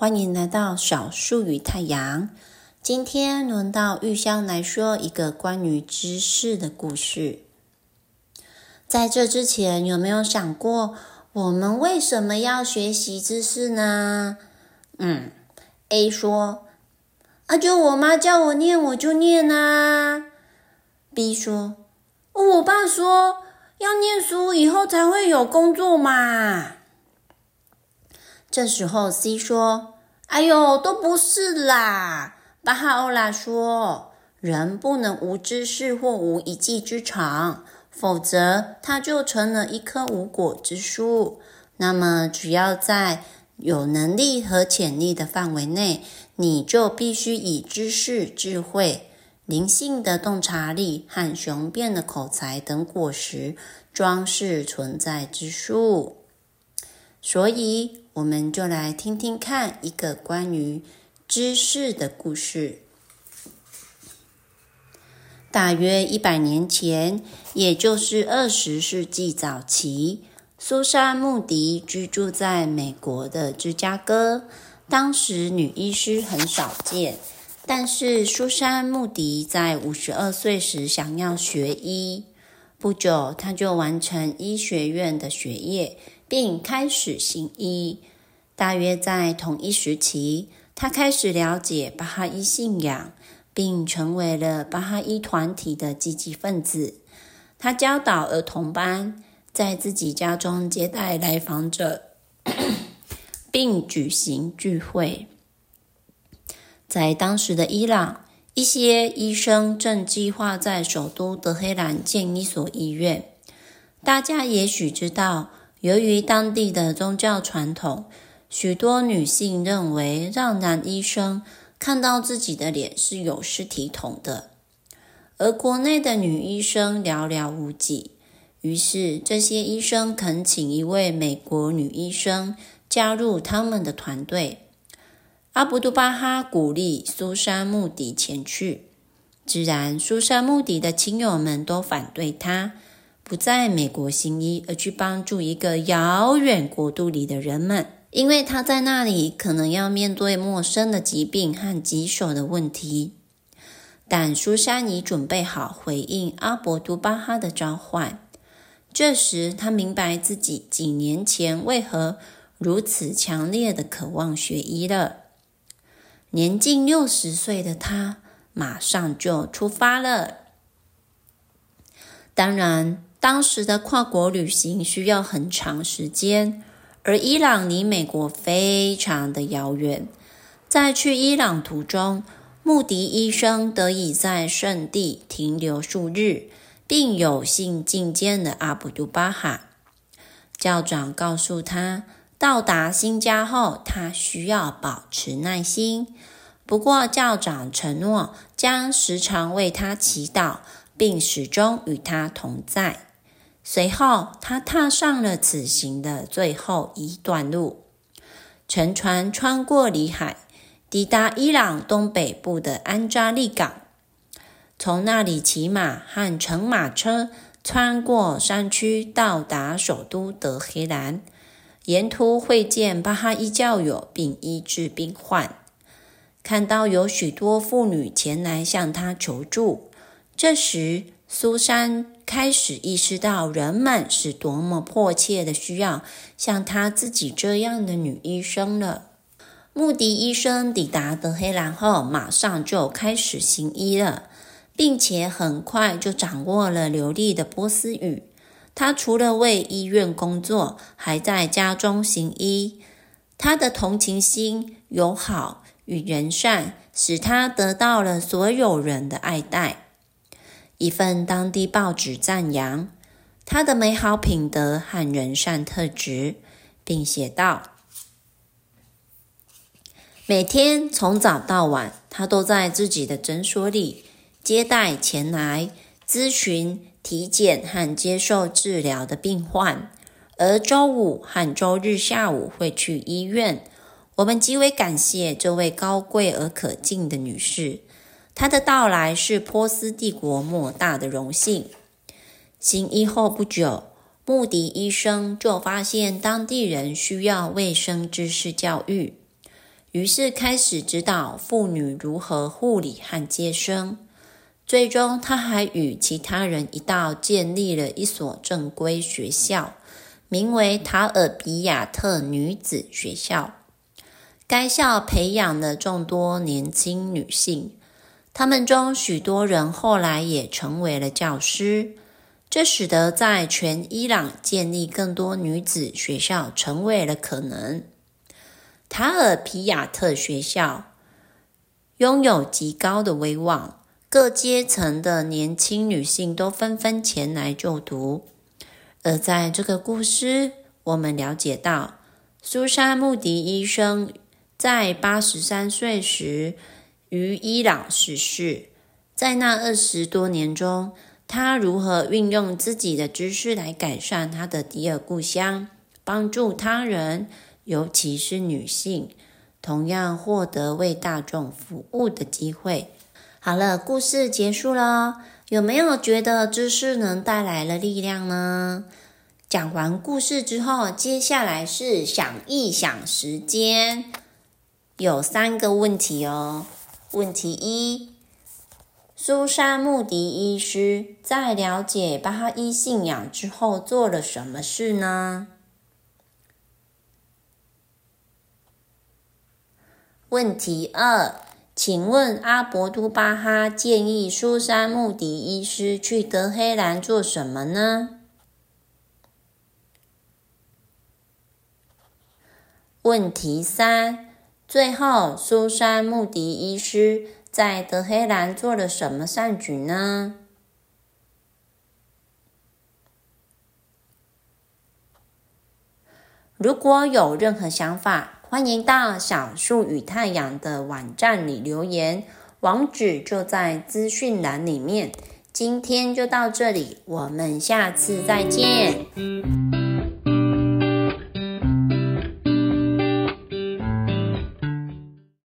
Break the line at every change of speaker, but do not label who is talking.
欢迎来到小树与太阳。今天轮到玉香来说一个关于知识的故事。在这之前，有没有想过我们为什么要学习知识呢？嗯，A 说：“啊，就我妈叫我念，我就念啊。”B 说：“我爸说要念书，以后才会有工作嘛。”这时候，C 说：“哎呦，都不是啦！”巴哈欧拉说：“人不能无知识或无一技之长，否则他就成了一棵无果之树。那么，只要在有能力和潜力的范围内，你就必须以知识、智慧、灵性的洞察力和雄辩的口才等果实装饰存在之树。所以。”我们就来听听看一个关于知识的故事。大约一百年前，也就是二十世纪早期，苏珊·穆迪居住在美国的芝加哥。当时女医师很少见，但是苏珊·穆迪在五十二岁时想要学医，不久她就完成医学院的学业。并开始行医。大约在同一时期，他开始了解巴哈伊信仰，并成为了巴哈伊团体的积极分子。他教导儿童班，在自己家中接待来访者，并举行聚会。在当时的伊朗，一些医生正计划在首都德黑兰建一所医院。大家也许知道。由于当地的宗教传统，许多女性认为让男医生看到自己的脸是有失体统的，而国内的女医生寥寥无几。于是，这些医生恳请一位美国女医生加入他们的团队。阿卜杜巴哈鼓励苏珊·穆迪前去，自然，苏珊·穆迪的亲友们都反对她。不在美国行医，而去帮助一个遥远国度里的人们，因为他在那里可能要面对陌生的疾病和棘手的问题。但苏珊已准备好回应阿伯杜巴哈的召唤。这时，他明白自己几年前为何如此强烈的渴望学医了。年近六十岁的他，马上就出发了。当然。当时的跨国旅行需要很长时间，而伊朗离美国非常的遥远。在去伊朗途中，穆迪医生得以在圣地停留数日，并有幸觐见了阿卜杜巴哈。教长告诉他，到达新家后，他需要保持耐心。不过，教长承诺将时常为他祈祷，并始终与他同在。随后，他踏上了此行的最后一段路，乘船穿过里海，抵达伊朗东北部的安扎利港，从那里骑马和乘马车穿过山区，到达首都德黑兰，沿途会见巴哈伊教友，并医治病患。看到有许多妇女前来向他求助，这时苏珊。开始意识到人们是多么迫切的需要像她自己这样的女医生了。穆迪医生抵达德黑兰后，马上就开始行医了，并且很快就掌握了流利的波斯语。他除了为医院工作，还在家中行医。他的同情心、友好与仁善，使他得到了所有人的爱戴。一份当地报纸赞扬他的美好品德和人善特质，并写道：“每天从早到晚，他都在自己的诊所里接待前来咨询、体检和接受治疗的病患，而周五和周日下午会去医院。我们极为感谢这位高贵而可敬的女士。”他的到来是波斯帝国莫大的荣幸。行医后不久，穆迪医生就发现当地人需要卫生知识教育，于是开始指导妇女如何护理和接生。最终，他还与其他人一道建立了一所正规学校，名为塔尔比亚特女子学校。该校培养了众多年轻女性，他们中许多人后来也成为了教师。这使得在全伊朗建立更多女子学校成为了可能。塔尔皮亚特学校拥有极高的威望。各阶层的年轻女性都纷纷前来就读，而在这个故事，我们了解到，苏珊·穆迪医生在八十三岁时于伊朗逝世。在那二十多年中，她如何运用自己的知识来改善她的第二故乡，帮助他人，尤其是女性，同样获得为大众服务的机会。好了，故事结束了。有没有觉得知识能带来了力量呢？讲完故事之后，接下来是想一想时间，有三个问题哦。问题一：苏珊·穆迪医师在了解巴哈伊信仰之后做了什么事呢？问题二。请问阿博都巴哈建议苏珊·穆迪医师去德黑兰做什么呢？问题三：最后，苏珊·穆迪医师在德黑兰做了什么善举呢？如果有任何想法，欢迎到小树与太阳的网站里留言，网址就在资讯栏里面。今天就到这里，我们下次再见。